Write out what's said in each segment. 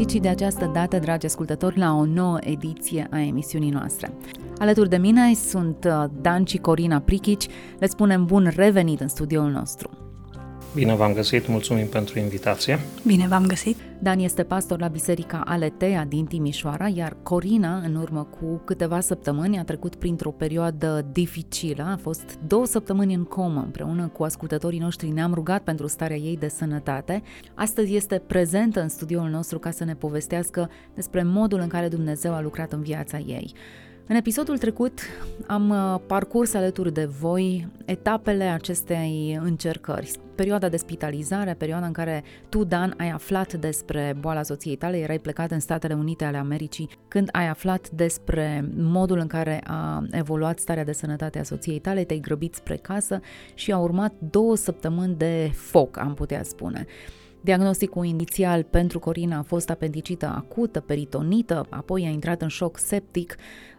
Bine v-am regăsit și de această dată, dragi ascultători, la o nouă ediție a emisiunii noastre. Alături de mine sunt uh, Dan și Corina Prichici. Le spunem bun revenit în studioul nostru. Bine v-am găsit, mulțumim pentru invitație. Bine v-am găsit. Dan este pastor la Biserica Aletea din Timișoara, iar Corina, în urmă cu câteva săptămâni, a trecut printr-o perioadă dificilă. A fost două săptămâni în comă. Împreună cu ascultătorii noștri ne-am rugat pentru starea ei de sănătate. Astăzi este prezentă în studioul nostru ca să ne povestească despre modul în care Dumnezeu a lucrat în viața ei. În episodul trecut am uh, parcurs alături de voi etapele acestei încercări, perioada de spitalizare, perioada în care tu, Dan, ai aflat despre boala soției tale, erai plecat în Statele Unite ale Americii, când ai aflat despre modul în care a evoluat starea de sănătate a soției tale, te-ai grăbit spre casă și a urmat două săptămâni de foc, am putea spune. Diagnosticul inițial pentru Corina a fost apendicită acută, peritonită, apoi a intrat în șoc septic,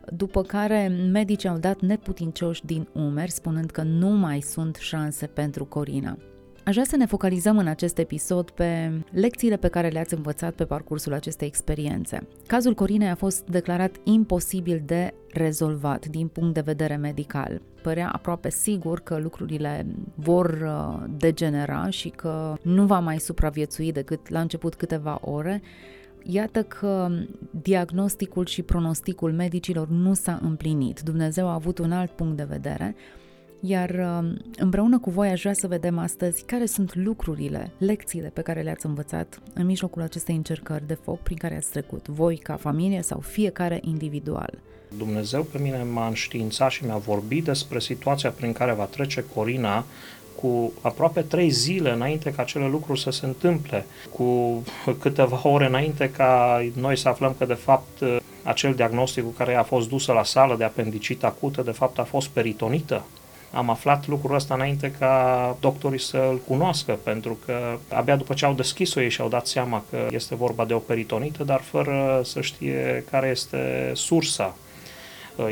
după care medicii au dat neputincioși din umeri, spunând că nu mai sunt șanse pentru Corina. Aș vrea să ne focalizăm în acest episod pe lecțiile pe care le-ați învățat pe parcursul acestei experiențe. Cazul Corinei a fost declarat imposibil de rezolvat din punct de vedere medical. Părea aproape sigur că lucrurile vor uh, degenera și că nu va mai supraviețui decât la început câteva ore, Iată că diagnosticul și pronosticul medicilor nu s-a împlinit. Dumnezeu a avut un alt punct de vedere, iar um, împreună cu voi aș vrea să vedem astăzi care sunt lucrurile, lecțiile pe care le-ați învățat în mijlocul acestei încercări de foc prin care ați trecut, voi ca familie sau fiecare individual. Dumnezeu pe mine m-a înștiințat și mi-a vorbit despre situația prin care va trece Corina cu aproape trei zile înainte ca acele lucruri să se întâmple, cu câteva ore înainte ca noi să aflăm că de fapt acel diagnostic cu care a fost dusă la sală de apendicită acută, de fapt a fost peritonită. Am aflat lucrul ăsta înainte ca doctorii să-l cunoască, pentru că abia după ce au deschis-o ei și-au dat seama că este vorba de o peritonită, dar fără să știe care este sursa.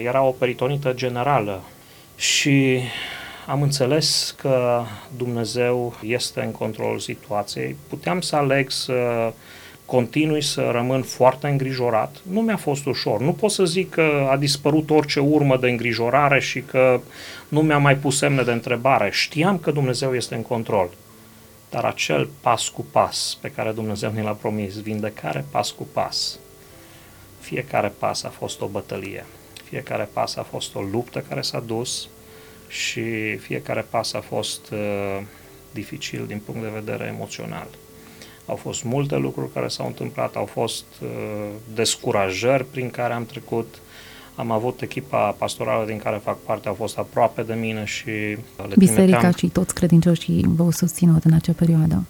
Era o peritonită generală și am înțeles că Dumnezeu este în controlul situației. Puteam să aleg să continui să rămân foarte îngrijorat. Nu mi-a fost ușor. Nu pot să zic că a dispărut orice urmă de îngrijorare și că nu mi-a mai pus semne de întrebare. Știam că Dumnezeu este în control. Dar acel pas cu pas pe care Dumnezeu ne l-a promis, vindecare pas cu pas, fiecare pas a fost o bătălie. Fiecare pas a fost o luptă care s-a dus, și fiecare pas a fost uh, dificil din punct de vedere emoțional. Au fost multe lucruri care s-au întâmplat, au fost uh, descurajări prin care am trecut. Am avut echipa pastorală din care fac parte, au fost aproape de mine și le Biserica trimiteam... și toți credincioșii v-au susținut în acea perioadă.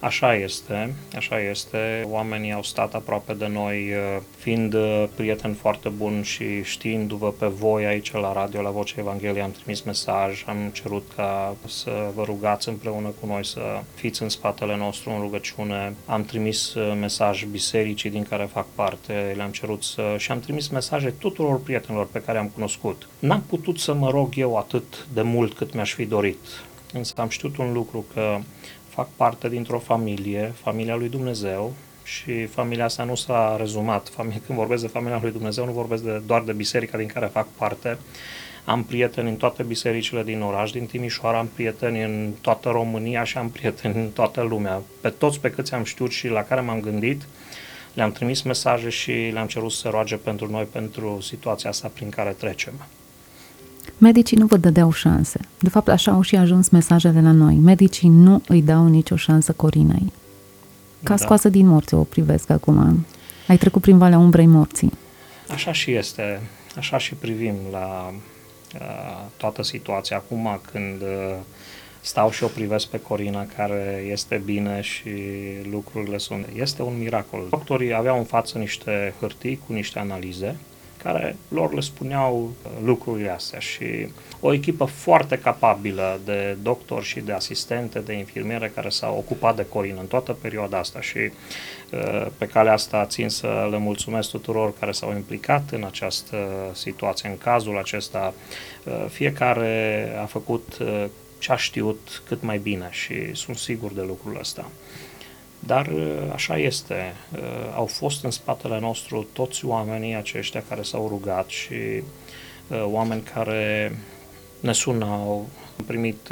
Așa este, așa este. Oamenii au stat aproape de noi, uh, fiind uh, prieteni foarte buni și știindu-vă pe voi aici la radio, la Vocea Evangheliei, am trimis mesaj, am cerut ca să vă rugați împreună cu noi să fiți în spatele nostru în rugăciune. Am trimis uh, mesaj bisericii din care fac parte, le-am cerut să... și am trimis mesaje tuturor prietenilor pe care am cunoscut. N-am putut să mă rog eu atât de mult cât mi-aș fi dorit. Însă am știut un lucru, că fac parte dintr-o familie, familia lui Dumnezeu, și familia asta nu s-a rezumat. Familie, când vorbesc de familia lui Dumnezeu, nu vorbesc de, doar de biserica din care fac parte. Am prieteni în toate bisericile din oraș, din Timișoara, am prieteni în toată România și am prieteni în toată lumea. Pe toți pe câți am știut și la care m-am gândit, le-am trimis mesaje și le-am cerut să roage pentru noi, pentru situația asta prin care trecem. Medicii nu vă dădeau șanse. De fapt, așa au și ajuns mesajele la noi. Medicii nu îi dau nicio șansă Corinei. Ca da. scoasă din morți o privesc acum. Ai trecut prin valea umbrei morții. Așa și este. Așa și privim la uh, toată situația. Acum când uh, stau și o privesc pe Corina care este bine și lucrurile sunt... Este un miracol. Doctorii aveau în față niște hârtii cu niște analize care lor le spuneau uh, lucrurile astea și o echipă foarte capabilă de doctori și de asistente, de infirmiere care s-au ocupat de Corin în toată perioada asta și uh, pe calea asta țin să le mulțumesc tuturor care s-au implicat în această situație, în cazul acesta. Uh, fiecare a făcut ce a știut cât mai bine și sunt sigur de lucrul ăsta. Dar uh, așa este. Uh, au fost în spatele nostru toți oamenii aceștia care s-au rugat și uh, oameni care ne sunau, am primit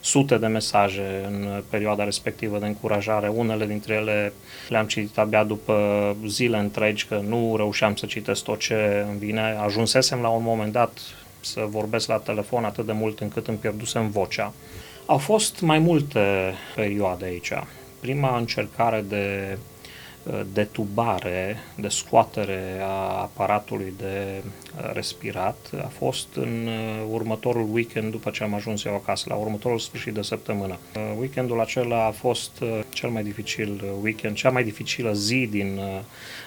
sute de mesaje în perioada respectivă de încurajare. Unele dintre ele le-am citit abia după zile întregi, că nu reușeam să citesc tot ce îmi vine. Ajunsesem la un moment dat să vorbesc la telefon atât de mult încât îmi pierdusem vocea. Au fost mai multe perioade aici prima încercare de uh, detubare, de scoatere a aparatului de uh, respirat a fost în uh, următorul weekend după ce am ajuns eu acasă, la următorul sfârșit de săptămână. Weekendul acela a fost cel mai dificil weekend, cea mai dificilă zi din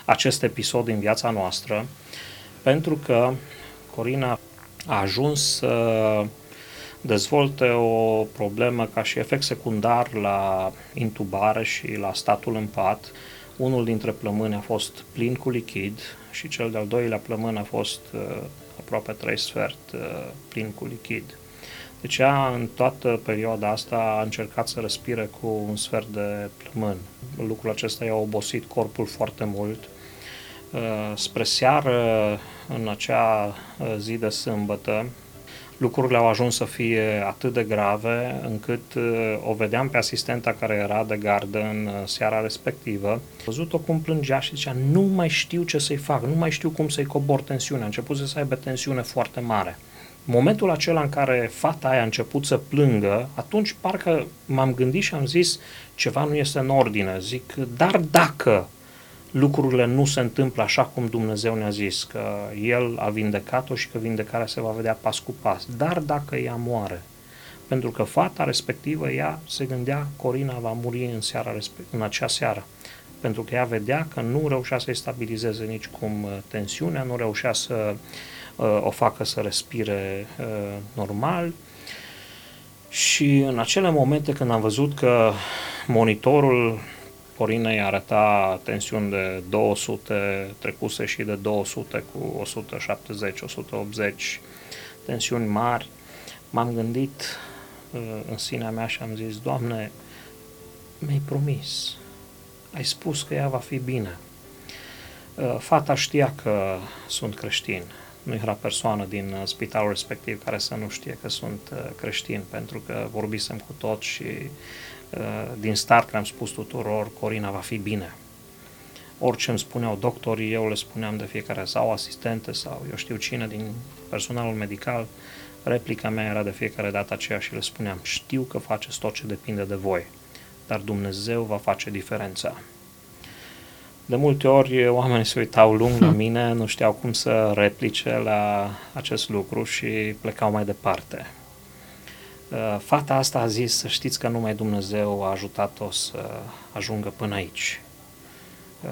acest episod din viața noastră, pentru că Corina a ajuns să dezvolte o problemă ca și efect secundar la intubare și la statul în pat. Unul dintre plămâni a fost plin cu lichid și cel de-al doilea plămân a fost uh, aproape trei sfert uh, plin cu lichid. Deci ea în toată perioada asta a încercat să respire cu un sfert de plămân. Lucrul acesta i-a obosit corpul foarte mult. Uh, spre seară, în acea uh, zi de sâmbătă, lucrurile au ajuns să fie atât de grave încât uh, o vedeam pe asistenta care era de gardă în uh, seara respectivă. Văzut-o cum plângea și zicea, nu mai știu ce să-i fac, nu mai știu cum să-i cobor tensiunea. A început să aibă tensiune foarte mare. Momentul acela în care fata aia a început să plângă, atunci parcă m-am gândit și am zis, ceva nu este în ordine. Zic, dar dacă lucrurile nu se întâmplă așa cum Dumnezeu ne-a zis, că El a vindecat-o și că vindecarea se va vedea pas cu pas. Dar dacă ea moare, pentru că fata respectivă, ea se gândea, Corina va muri în, seara, în acea seară, pentru că ea vedea că nu reușea să-i stabilizeze nici cum uh, tensiunea, nu reușea să uh, o facă să respire uh, normal, și în acele momente când am văzut că monitorul Porinei arăta tensiuni de 200 trecuse și de 200 cu 170-180 tensiuni mari. M-am gândit uh, în sinea mea și am zis, Doamne, mi-ai promis, ai spus că ea va fi bine. Uh, fata știa că sunt creștin. Nu era persoană din uh, spitalul respectiv care să nu știe că sunt creștin, pentru că vorbisem cu toți și Uh, din start le-am spus tuturor, Corina va fi bine. Orice îmi spuneau doctorii, eu le spuneam de fiecare sau asistente sau eu știu cine din personalul medical, replica mea era de fiecare dată aceea și le spuneam, știu că faceți tot ce depinde de voi, dar Dumnezeu va face diferența. De multe ori oamenii se uitau lung la mine, nu știau cum să replice la acest lucru și plecau mai departe. Uh, fata asta a zis să știți că numai Dumnezeu a ajutat-o să ajungă până aici. Uh,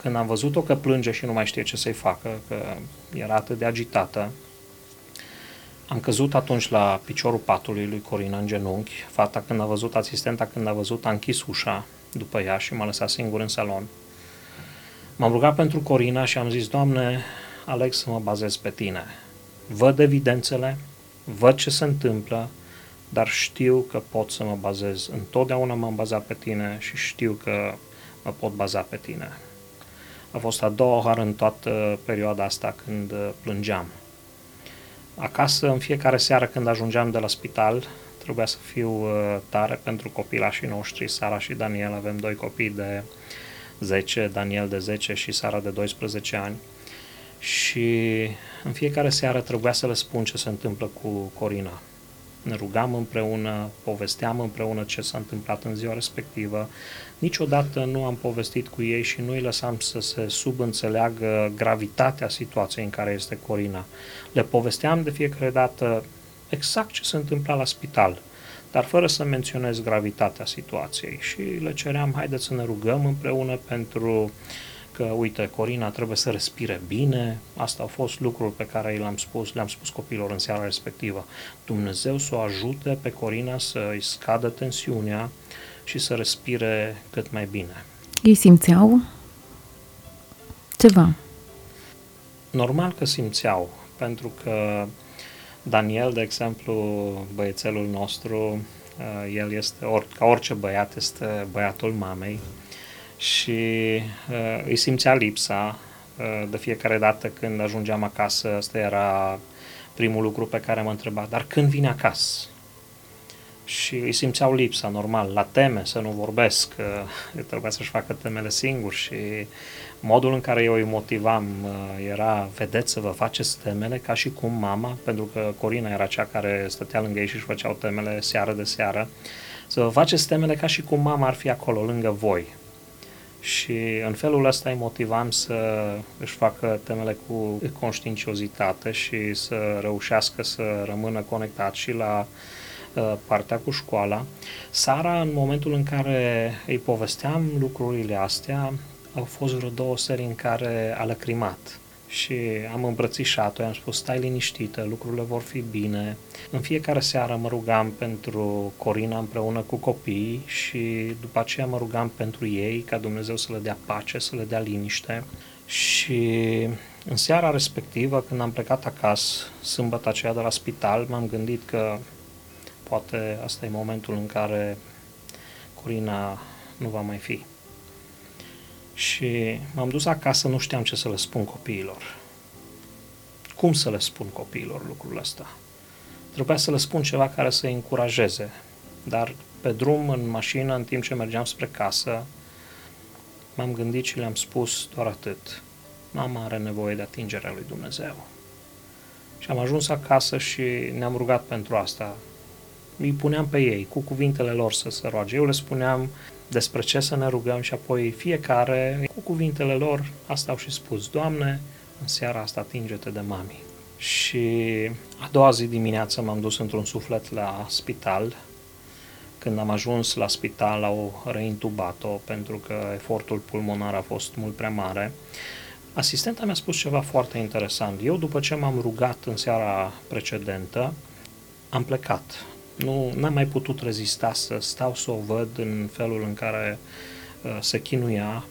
când am văzut-o că plânge și nu mai știe ce să-i facă, că era atât de agitată, am căzut atunci la piciorul patului lui Corina în genunchi. Fata când a văzut, asistenta când a văzut, a închis ușa după ea și m-a lăsat singur în salon. M-am rugat pentru Corina și am zis, Doamne, Alex să mă bazez pe Tine. Văd evidențele, văd ce se întâmplă, dar știu că pot să mă bazez. Întotdeauna m-am bazat pe tine și știu că mă pot baza pe tine. A fost a doua oară în toată perioada asta când uh, plângeam. Acasă, în fiecare seară când ajungeam de la spital, trebuia să fiu uh, tare pentru copilașii noștri, Sara și Daniel. Avem doi copii de 10, Daniel de 10 și Sara de 12 ani. Și în fiecare seară trebuia să le spun ce se întâmplă cu Corina ne rugam împreună, povesteam împreună ce s-a întâmplat în ziua respectivă. Niciodată nu am povestit cu ei și nu îi lăsam să se subînțeleagă gravitatea situației în care este Corina. Le povesteam de fiecare dată exact ce se întâmpla la spital, dar fără să menționez gravitatea situației și le ceream, haideți să ne rugăm împreună pentru că, uite, Corina trebuie să respire bine, asta au fost lucruri pe care le-am spus, le-am spus copilor în seara respectivă. Dumnezeu să o ajute pe Corina să îi scadă tensiunea și să respire cât mai bine. Ei simțeau ceva. Normal că simțeau, pentru că Daniel, de exemplu, băiețelul nostru, uh, el este, or, ca orice băiat, este băiatul mamei și uh, îi simțea lipsa uh, de fiecare dată când ajungeam acasă. Asta era primul lucru pe care mă întreba, dar când vine acasă? Și îi simțeau lipsa, normal, la teme, să nu vorbesc, uh, trebuia să-și facă temele singur și modul în care eu îi motivam uh, era, vedeți, să vă faceți temele ca și cum mama, pentru că Corina era cea care stătea lângă ei și își făceau temele seară de seară, să vă faceți temele ca și cum mama ar fi acolo, lângă voi. Și în felul ăsta îi motivam să își facă temele cu conștiinciozitate și să reușească să rămână conectat și la uh, partea cu școala. Sara, în momentul în care îi povesteam lucrurile astea, au fost vreo două serii în care a lăcrimat și am îmbrățișat-o, i-am spus stai liniștită, lucrurile vor fi bine. În fiecare seară mă rugam pentru Corina împreună cu copiii și după aceea mă rugam pentru ei ca Dumnezeu să le dea pace, să le dea liniște. Și în seara respectivă, când am plecat acasă, sâmbătă aceea de la spital, m-am gândit că poate asta e momentul în care Corina nu va mai fi. Și m-am dus acasă, nu știam ce să le spun copiilor. Cum să le spun copiilor lucrul ăsta? Trebuia să le spun ceva care să-i încurajeze. Dar pe drum, în mașină, în timp ce mergeam spre casă, m-am gândit și le-am spus doar atât. Mama are nevoie de atingerea lui Dumnezeu. Și am ajuns acasă și ne-am rugat pentru asta. Îi puneam pe ei, cu cuvintele lor să se roage. Eu le spuneam, despre ce să ne rugăm și apoi fiecare, cu cuvintele lor, asta au și spus, Doamne, în seara asta atinge-te de mami. Și a doua zi dimineață m-am dus într-un suflet la spital. Când am ajuns la spital, au reintubat-o pentru că efortul pulmonar a fost mult prea mare. Asistenta mi-a spus ceva foarte interesant. Eu, după ce m-am rugat în seara precedentă, am plecat nu am mai putut rezista să stau să o văd în felul în care uh, se chinuia.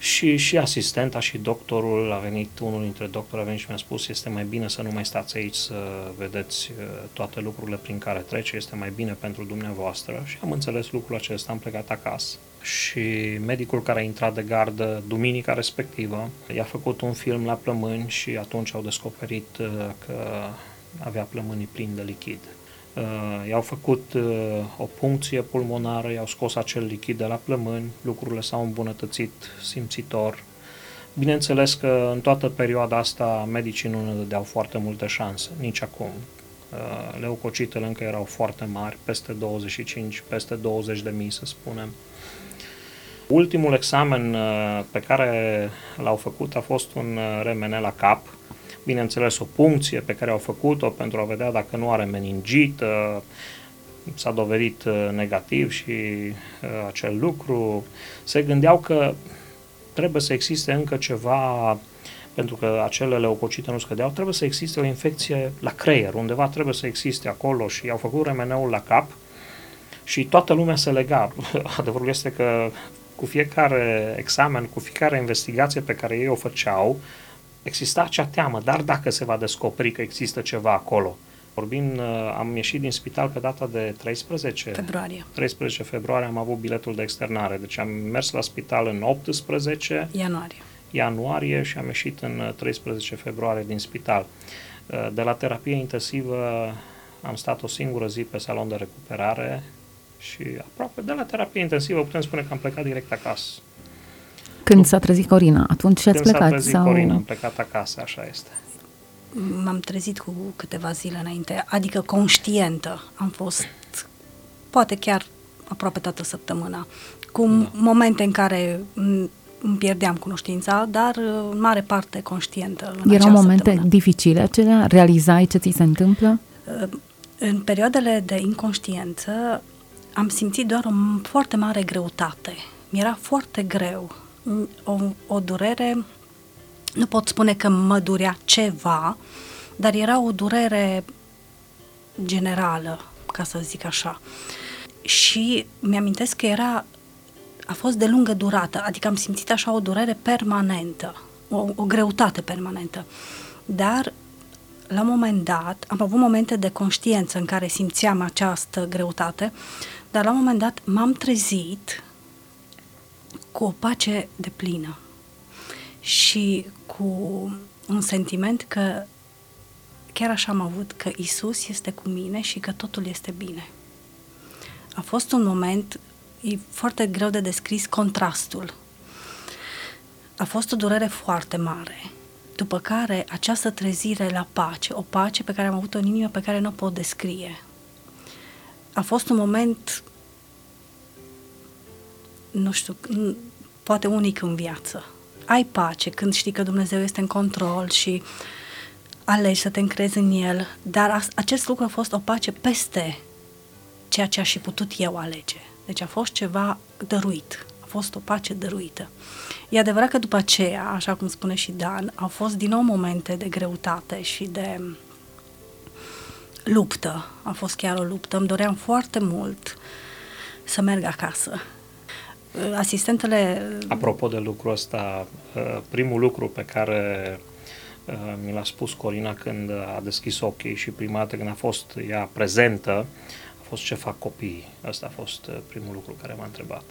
Și, și asistenta și doctorul a venit, unul dintre doctori a venit și mi-a spus este mai bine să nu mai stați aici să vedeți uh, toate lucrurile prin care trece, este mai bine pentru dumneavoastră. Și am înțeles lucrul acesta, am plecat acasă. Și medicul care a intrat de gardă duminica respectivă i-a făcut un film la plămâni și atunci au descoperit uh, că avea plămânii plini de lichid. Uh, i-au făcut uh, o puncție pulmonară, i-au scos acel lichid de la plămâni, lucrurile s-au îmbunătățit simțitor. Bineînțeles că în toată perioada asta medicii nu ne dădeau foarte multe șanse, nici acum. Uh, leucocitele încă erau foarte mari, peste 25, peste 20 de mii să spunem. Ultimul examen pe care l-au făcut a fost un remene la cap, bineînțeles o puncție pe care au făcut-o pentru a vedea dacă nu are meningit, s-a dovedit uh, negativ și uh, acel lucru. Se gândeau că trebuie să existe încă ceva pentru că acele leucocite nu scădeau, trebuie să existe o infecție la creier, undeva trebuie să existe acolo și au făcut remeneul la cap și toată lumea se lega. Adevărul este că cu fiecare examen, cu fiecare investigație pe care ei o făceau, exista acea teamă, dar dacă se va descoperi că există ceva acolo, vorbim, uh, am ieșit din spital pe data de 13 februarie. 13 februarie am avut biletul de externare, deci am mers la spital în 18 ianuarie. ianuarie și am ieșit în 13 uh, februarie din spital. Uh, de la terapie intensivă am stat o singură zi pe salon de recuperare și aproape de la terapie intensivă putem spune că am plecat direct acasă. Când s-a trezit Corina, atunci ați plecat? Când s-a trezit sau... Corina, am plecat acasă, așa este. M-am trezit cu câteva zile înainte, adică conștientă. Am fost, poate chiar aproape toată săptămâna, cu da. momente în care îmi pierdeam cunoștința, dar în mare parte conștientă. În Erau momente săptămână. dificile acelea? Realizai ce ți se întâmplă? În perioadele de inconștiență am simțit doar o foarte mare greutate. Mi era foarte greu o, o durere, nu pot spune că mă durea ceva, dar era o durere generală, ca să zic așa. Și mi-amintesc că era, a fost de lungă durată, adică am simțit așa o durere permanentă, o, o greutate permanentă. Dar la un moment dat, am avut momente de conștiență în care simțeam această greutate, dar la un moment dat m-am trezit cu o pace de plină și cu un sentiment că chiar așa am avut că Isus este cu mine și că totul este bine. A fost un moment, e foarte greu de descris contrastul. A fost o durere foarte mare, după care această trezire la pace, o pace pe care am avut-o în inimă pe care nu o pot descrie. A fost un moment, nu știu, poate unic în viață. Ai pace când știi că Dumnezeu este în control și alegi să te încrezi în El, dar acest lucru a fost o pace peste ceea ce aș fi putut eu alege. Deci a fost ceva dăruit, a fost o pace dăruită. E adevărat că după aceea, așa cum spune și Dan, au fost din nou momente de greutate și de luptă. A fost chiar o luptă. Îmi doream foarte mult să merg acasă. Asistentele... Apropo de lucrul ăsta, uh, primul lucru pe care uh, mi l-a spus Corina când a deschis ochii și prima dată când a fost ea prezentă, a fost ce fac copiii. Asta a fost uh, primul lucru care m-a întrebat.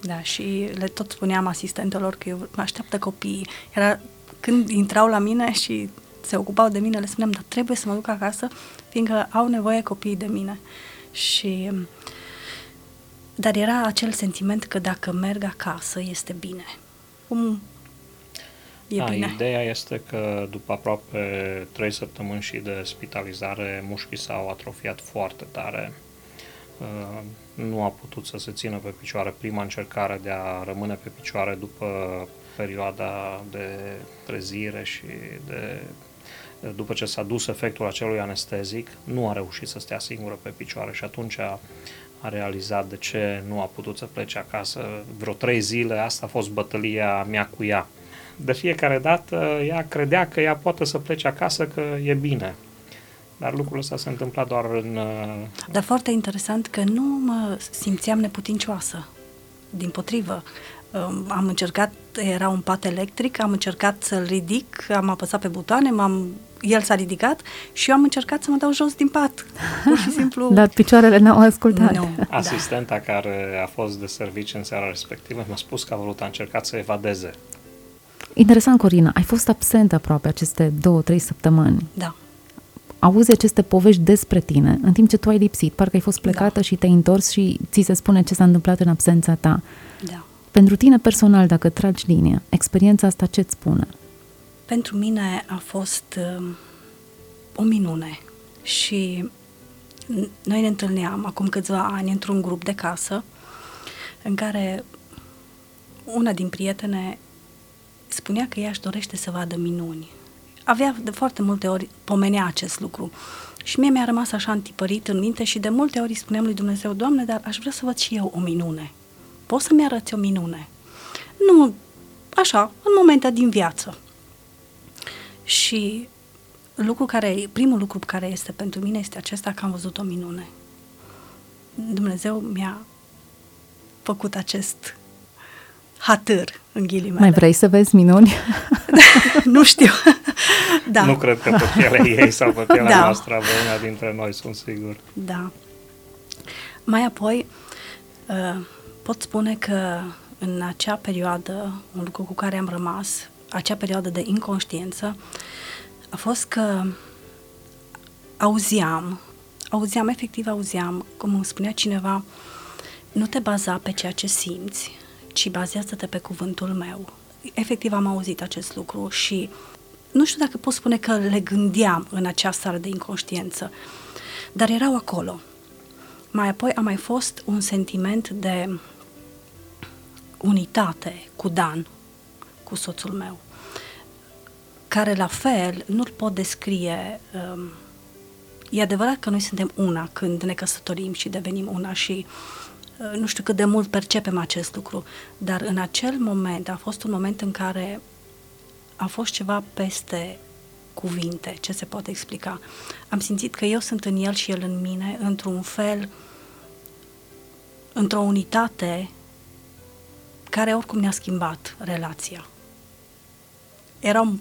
Da, și le tot spuneam asistentelor că eu mă așteaptă copiii. Era când intrau la mine și se ocupau de mine, le spuneam, dar trebuie să mă duc acasă, fiindcă au nevoie copiii de mine. Și dar era acel sentiment că dacă merg acasă, este bine. Cum e da, bine? Ideea este că după aproape trei săptămâni și de spitalizare, mușchii s-au atrofiat foarte tare. Uh, nu a putut să se țină pe picioare prima încercare de a rămâne pe picioare după perioada de trezire și de după ce s-a dus efectul acelui anestezic, nu a reușit să stea singură pe picioare și atunci a, a realizat de ce nu a putut să plece acasă. Vreo trei zile, asta a fost bătălia mea cu ea. De fiecare dată ea credea că ea poate să plece acasă, că e bine. Dar lucrul ăsta se întâmpla doar în... Uh, Dar foarte interesant că nu mă simțeam neputincioasă. Din potrivă, um, am încercat, era un pat electric, am încercat să-l ridic, am apăsat pe butoane, m-am, el s-a ridicat și eu am încercat să mă dau jos din pat. Pur și simplu... Dar picioarele n-au ascultat. Nu, Asistenta da. care a fost de serviciu în seara respectivă mi-a spus că a vrut, a încercat să evadeze. Interesant, Corina, ai fost absentă aproape aceste două, trei săptămâni. Da auzi aceste povești despre tine, în timp ce tu ai lipsit, parcă ai fost plecată da. și te-ai întors și ți se spune ce s-a întâmplat în absența ta. Da. Pentru tine personal, dacă tragi linie, experiența asta ce-ți spune? Pentru mine a fost uh, o minune și noi ne întâlneam acum câțiva ani într-un grup de casă în care una din prietene spunea că ea își dorește să vadă minuni avea de foarte multe ori pomenea acest lucru. Și mie mi-a rămas așa antipărit în minte și de multe ori spuneam lui Dumnezeu, Doamne, dar aș vrea să văd și eu o minune. Poți să-mi arăți o minune? Nu, așa, în momente din viață. Și lucru care, primul lucru care este pentru mine este acesta că am văzut o minune. Dumnezeu mi-a făcut acest hatâr, în ghilimele. Mai vrei să vezi minuni? nu știu. da. Nu cred că pe pielea ei sau pe pielea da. noastră avea una dintre noi, sunt sigur. Da. Mai apoi, uh, pot spune că în acea perioadă, un lucru cu care am rămas, acea perioadă de inconștiență, a fost că auziam, auziam, efectiv auziam, cum îmi spunea cineva, nu te baza pe ceea ce simți, ci bazează-te pe cuvântul meu. Efectiv am auzit acest lucru și nu știu dacă pot spune că le gândeam în acea stare de inconștiență, dar erau acolo. Mai apoi a mai fost un sentiment de unitate cu Dan, cu soțul meu, care la fel nu-l pot descrie. Um, e adevărat că noi suntem una când ne căsătorim și devenim una și uh, nu știu cât de mult percepem acest lucru, dar în acel moment a fost un moment în care a fost ceva peste cuvinte, ce se poate explica. Am simțit că eu sunt în el și el în mine, într-un fel, într-o unitate care oricum ne-a schimbat relația. Erau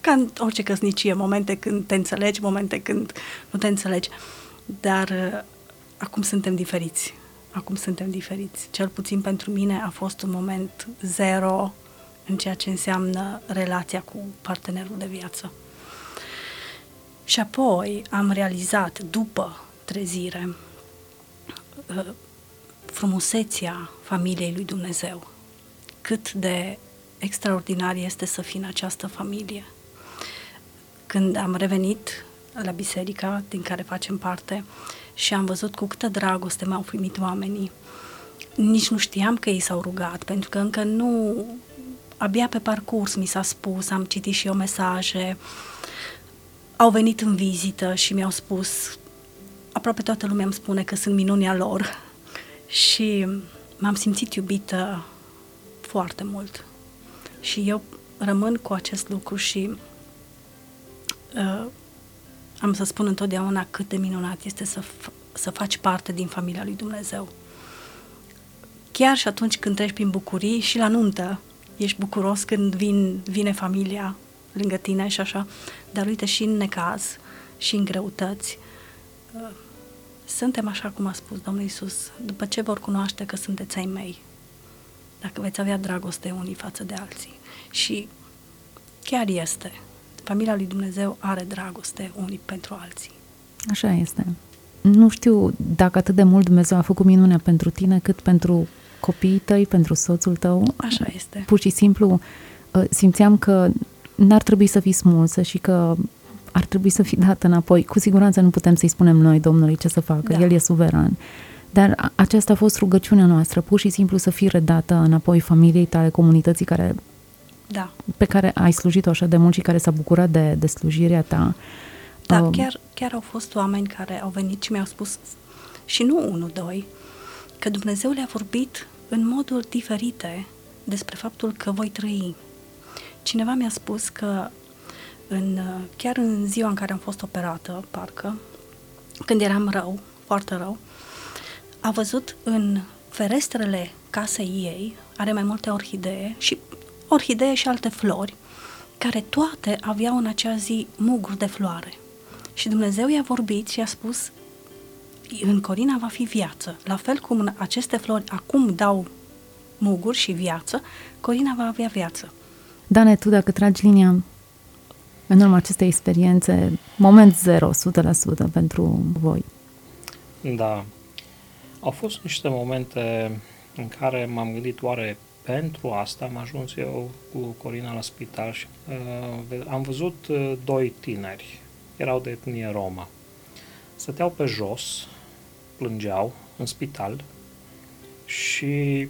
ca în orice căsnicie, momente când te înțelegi, momente când nu te înțelegi, dar uh, acum suntem diferiți. Acum suntem diferiți. Cel puțin pentru mine a fost un moment zero în ceea ce înseamnă relația cu partenerul de viață. Și apoi am realizat, după trezire, uh, frumusețea familiei lui Dumnezeu. Cât de extraordinar este să fii în această familie. Când am revenit la biserica din care facem parte și am văzut cu câtă dragoste m-au primit oamenii, nici nu știam că ei s-au rugat, pentru că încă nu... Abia pe parcurs mi s-a spus, am citit și eu mesaje, au venit în vizită și mi-au spus, aproape toată lumea îmi spune că sunt minunia lor și m-am simțit iubită foarte mult. Și eu rămân cu acest lucru și uh, am să spun întotdeauna cât de minunat este să, f- să faci parte din familia lui Dumnezeu. Chiar și atunci când treci prin bucurii și la nuntă, ești bucuros când vin, vine familia lângă tine și așa, dar uite și în necaz și în greutăți, uh, suntem așa cum a spus Domnul Isus, după ce vor cunoaște că sunteți ai mei, dacă veți avea dragoste unii față de alții. Și chiar este. Familia lui Dumnezeu are dragoste unii pentru alții. Așa este. Nu știu dacă atât de mult Dumnezeu a făcut minunea pentru tine, cât pentru copiii tăi, pentru soțul tău. Așa este. Pur și simplu uh, simțeam că n-ar trebui să fii smulsă și că ar trebui să fii dată înapoi. Cu siguranță nu putem să-i spunem noi Domnului ce să facă, da. El e suveran. Dar aceasta a fost rugăciunea noastră, pur și simplu să fii redată înapoi familiei tale, comunității care, da. pe care ai slujit-o așa de mult și care s-a bucurat de, de slujirea ta. Da, uh, chiar, chiar au fost oameni care au venit și mi-au spus, și nu unul, doi, că Dumnezeu le-a vorbit în moduri diferite despre faptul că voi trăi. Cineva mi-a spus că în, chiar în ziua în care am fost operată, parcă, când eram rău, foarte rău, a văzut în ferestrele casei ei, are mai multe orhidee și orhidee și alte flori, care toate aveau în acea zi muguri de floare. Și Dumnezeu i-a vorbit și a spus, în Corina va fi viață. La fel cum aceste flori acum dau muguri și viață, Corina va avea viață. Dane, tu dacă tragi linia în urma acestei experiențe, moment zero, 100% pentru voi. Da. Au fost niște momente în care m-am gândit oare pentru asta am ajuns eu cu Corina la spital și uh, am văzut uh, doi tineri, erau de etnie Roma. Stăteau pe jos, plângeau în spital și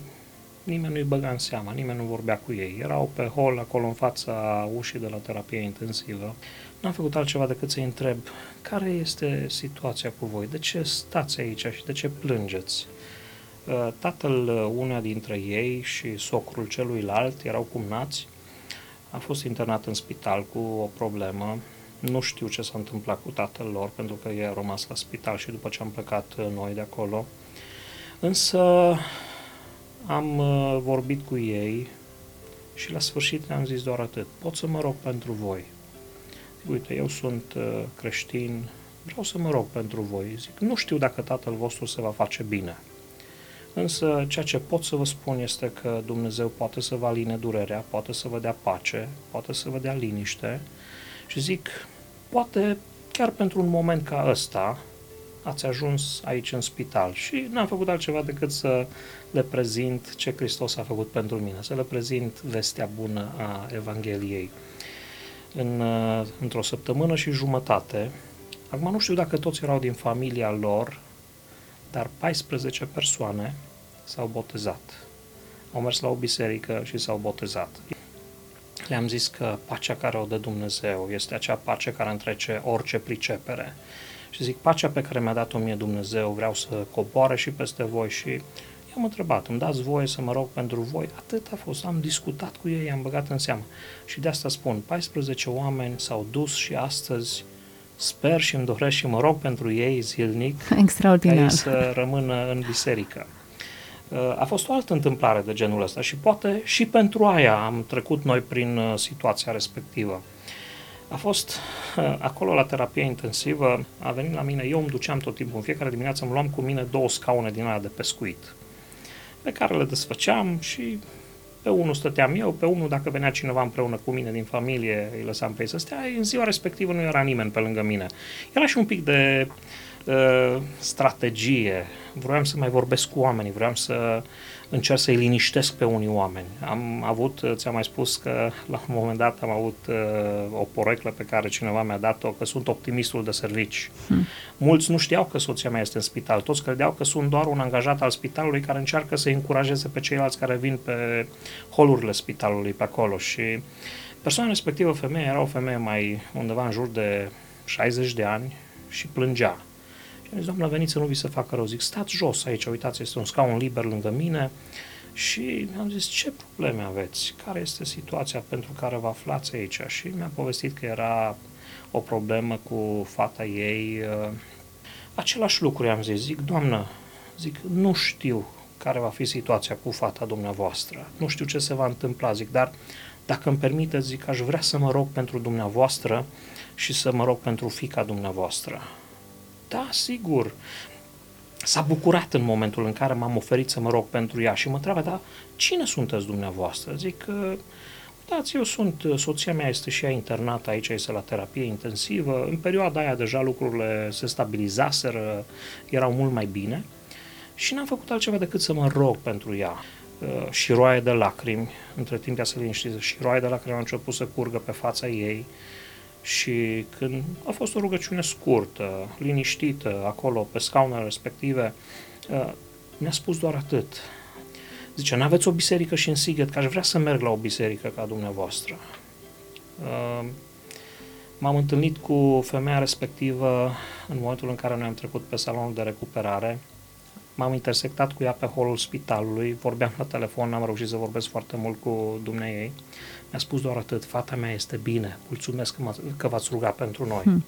nimeni nu-i băga în seama, nimeni nu vorbea cu ei. Erau pe hol, acolo în fața ușii de la terapie intensivă. N-am făcut altceva decât să-i întreb care este situația cu voi, de ce stați aici și de ce plângeți. Uh, tatăl uneia dintre ei și socrul celuilalt erau cumnați. A fost internat în spital cu o problemă. Nu știu ce s-a întâmplat cu tatăl lor, pentru că ei a rămas la spital și după ce am plecat noi de acolo. Însă am uh, vorbit cu ei și la sfârșit le-am zis doar atât. Pot să mă rog pentru voi. Uite, eu sunt uh, creștin, vreau să mă rog pentru voi. Zic, nu știu dacă tatăl vostru se va face bine. Însă ceea ce pot să vă spun este că Dumnezeu poate să vă aline durerea, poate să vă dea pace, poate să vă dea liniște și zic, poate chiar pentru un moment ca ăsta, ați ajuns aici în spital și n-am făcut altceva decât să le prezint ce Hristos a făcut pentru mine, să le prezint vestea bună a Evangheliei. În, uh, într-o săptămână și jumătate, acum nu știu dacă toți erau din familia lor, dar 14 persoane s-au botezat. Au mers la o biserică și s-au botezat. Le-am zis că pacea care o dă Dumnezeu este acea pace care întrece orice pricepere Și zic, pacea pe care mi-a dat-o mie Dumnezeu, vreau să coboare și peste voi și i-am întrebat, îmi dați voie să mă rog pentru voi? Atât a fost, am discutat cu ei, am băgat în seamă. Și de asta spun, 14 oameni s-au dus și astăzi sper și îmi doresc și mă rog pentru ei zilnic Extraordinar. ca ei să rămână în biserică. A fost o altă întâmplare de genul ăsta și poate și pentru aia am trecut noi prin uh, situația respectivă. A fost uh, acolo la terapie intensivă, a venit la mine, eu îmi duceam tot timpul, în fiecare dimineață îmi luam cu mine două scaune din aia de pescuit, pe care le desfăceam și pe unul stăteam eu, pe unul dacă venea cineva împreună cu mine din familie, îi lăsam pe ei să stea, în ziua respectivă nu era nimeni pe lângă mine. Era și un pic de uh, strategie, vroiam să mai vorbesc cu oamenii, vreau să încerc să-i liniștesc pe unii oameni. Am avut, ți-am mai spus că la un moment dat am avut uh, o poreclă pe care cineva mi-a dat-o, că sunt optimistul de servici. Hmm. Mulți nu știau că soția mea este în spital, toți credeau că sunt doar un angajat al spitalului care încearcă să încurajeze pe ceilalți care vin pe holurile spitalului pe acolo și persoana respectivă, femeie, era o femeie mai undeva în jur de 60 de ani și plângea și am zis, doamna, veniți să nu vi se facă rău. Zic, stați jos aici, uitați, este un scaun liber lângă mine. Și am zis, ce probleme aveți? Care este situația pentru care vă aflați aici? Și mi-a povestit că era o problemă cu fata ei. Uh, același lucru am zis, zic, doamnă, zic, nu știu care va fi situația cu fata dumneavoastră. Nu știu ce se va întâmpla, zic, dar dacă îmi permite, zic, aș vrea să mă rog pentru dumneavoastră și să mă rog pentru fica dumneavoastră. Da, sigur. S-a bucurat în momentul în care m-am oferit să mă rog pentru ea și mă întreabă, dar cine sunteți dumneavoastră? Zic că, uitați, eu sunt, soția mea este și ea internată aici, este la terapie intensivă. În perioada aia deja lucrurile se stabilizaseră, erau mult mai bine și n-am făcut altceva decât să mă rog pentru ea. Uh, și roaie de lacrimi, între timp ea se liniștită, și roaie de lacrimi au început să curgă pe fața ei și când a fost o rugăciune scurtă, liniștită, acolo, pe scaunele respective, uh, mi-a spus doar atât. Zice, n-aveți o biserică și în Sighet, că aș vrea să merg la o biserică ca dumneavoastră. Uh, m-am întâlnit cu femeia respectivă în momentul în care noi am trecut pe salonul de recuperare. M-am intersectat cu ea pe holul spitalului, vorbeam la telefon, n-am reușit să vorbesc foarte mult cu dumneai ei. Mi-a spus doar atât, fata mea este bine, mulțumesc că, că v-ați rugat pentru noi. Hmm.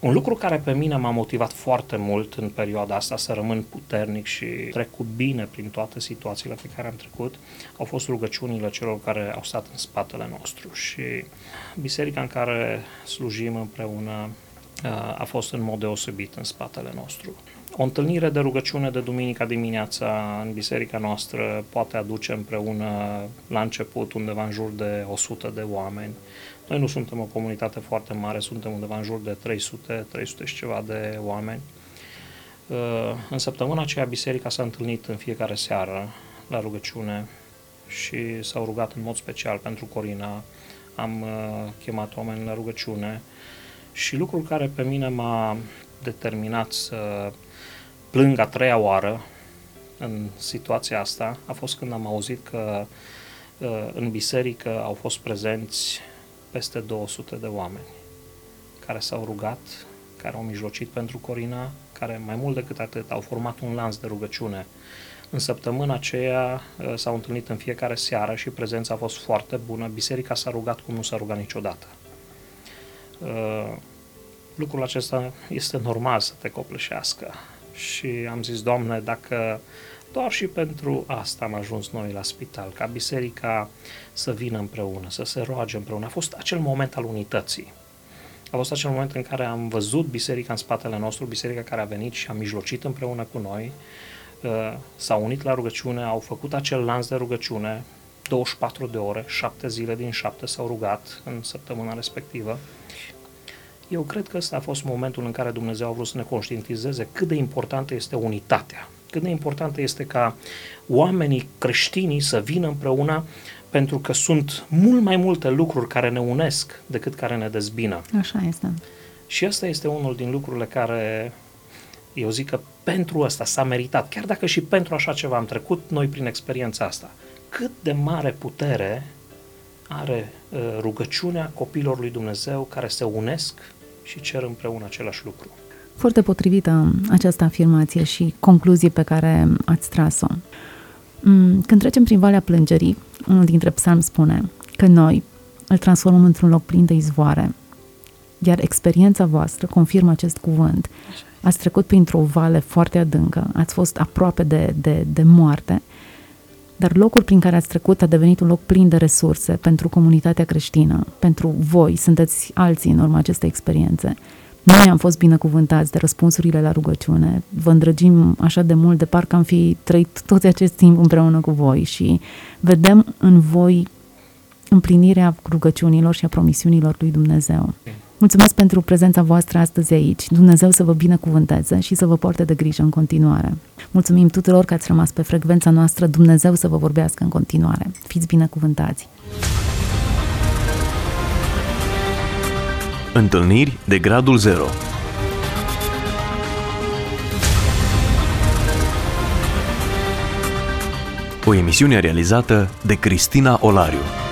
Un lucru care pe mine m-a motivat foarte mult în perioada asta să rămân puternic și trec cu bine prin toate situațiile pe care am trecut, au fost rugăciunile celor care au stat în spatele nostru și biserica în care slujim împreună a fost în mod deosebit în spatele nostru. O întâlnire de rugăciune de duminica dimineața în biserica noastră poate aduce împreună la început undeva în jur de 100 de oameni. Noi nu suntem o comunitate foarte mare, suntem undeva în jur de 300, 300 și ceva de oameni. Uh, în săptămâna aceea biserica s-a întâlnit în fiecare seară la rugăciune și s-au rugat în mod special pentru Corina. Am uh, chemat oameni la rugăciune și lucrul care pe mine m-a determinat să plâng a treia oară în situația asta a fost când am auzit că uh, în biserică au fost prezenți peste 200 de oameni care s-au rugat, care au mijlocit pentru Corina, care mai mult decât atât au format un lanț de rugăciune. În săptămâna aceea uh, s-au întâlnit în fiecare seară și prezența a fost foarte bună. Biserica s-a rugat cum nu s-a rugat niciodată. Uh, lucrul acesta este normal să te copleșească și am zis, Doamne, dacă doar și pentru asta am ajuns noi la spital, ca biserica să vină împreună, să se roage împreună. A fost acel moment al unității. A fost acel moment în care am văzut biserica în spatele nostru, biserica care a venit și a mijlocit împreună cu noi, uh, s-au unit la rugăciune, au făcut acel lanț de rugăciune, 24 de ore, 7 zile din 7 s-au rugat în săptămâna respectivă eu cred că ăsta a fost momentul în care Dumnezeu a vrut să ne conștientizeze cât de importantă este unitatea, cât de importantă este ca oamenii creștinii să vină împreună pentru că sunt mult mai multe lucruri care ne unesc decât care ne dezbină. Așa este. Și asta este unul din lucrurile care eu zic că pentru asta s-a meritat, chiar dacă și pentru așa ceva am trecut noi prin experiența asta. Cât de mare putere are uh, rugăciunea copilor lui Dumnezeu care se unesc și cer împreună același lucru. Foarte potrivită această afirmație și concluzie pe care ați tras-o. Mm, când trecem prin Valea Plângerii, unul dintre psalmi spune că noi îl transformăm într-un loc plin de izvoare, iar experiența voastră confirmă acest cuvânt. Ați trecut printr-o vale foarte adâncă, ați fost aproape de, de, de moarte, dar locul prin care ați trecut a devenit un loc plin de resurse pentru comunitatea creștină, pentru voi, sunteți alții în urma acestei experiențe. Noi am fost binecuvântați de răspunsurile la rugăciune, vă îndrăgim așa de mult de parcă am fi trăit tot acest timp împreună cu voi și vedem în voi împlinirea rugăciunilor și a promisiunilor lui Dumnezeu. Mulțumesc pentru prezența voastră astăzi aici. Dumnezeu să vă binecuvânteze și să vă poarte de grijă în continuare. Mulțumim tuturor că ați rămas pe frecvența noastră. Dumnezeu să vă vorbească în continuare. Fiți binecuvântați! Întâlniri de gradul 0 O emisiune realizată de Cristina Olariu.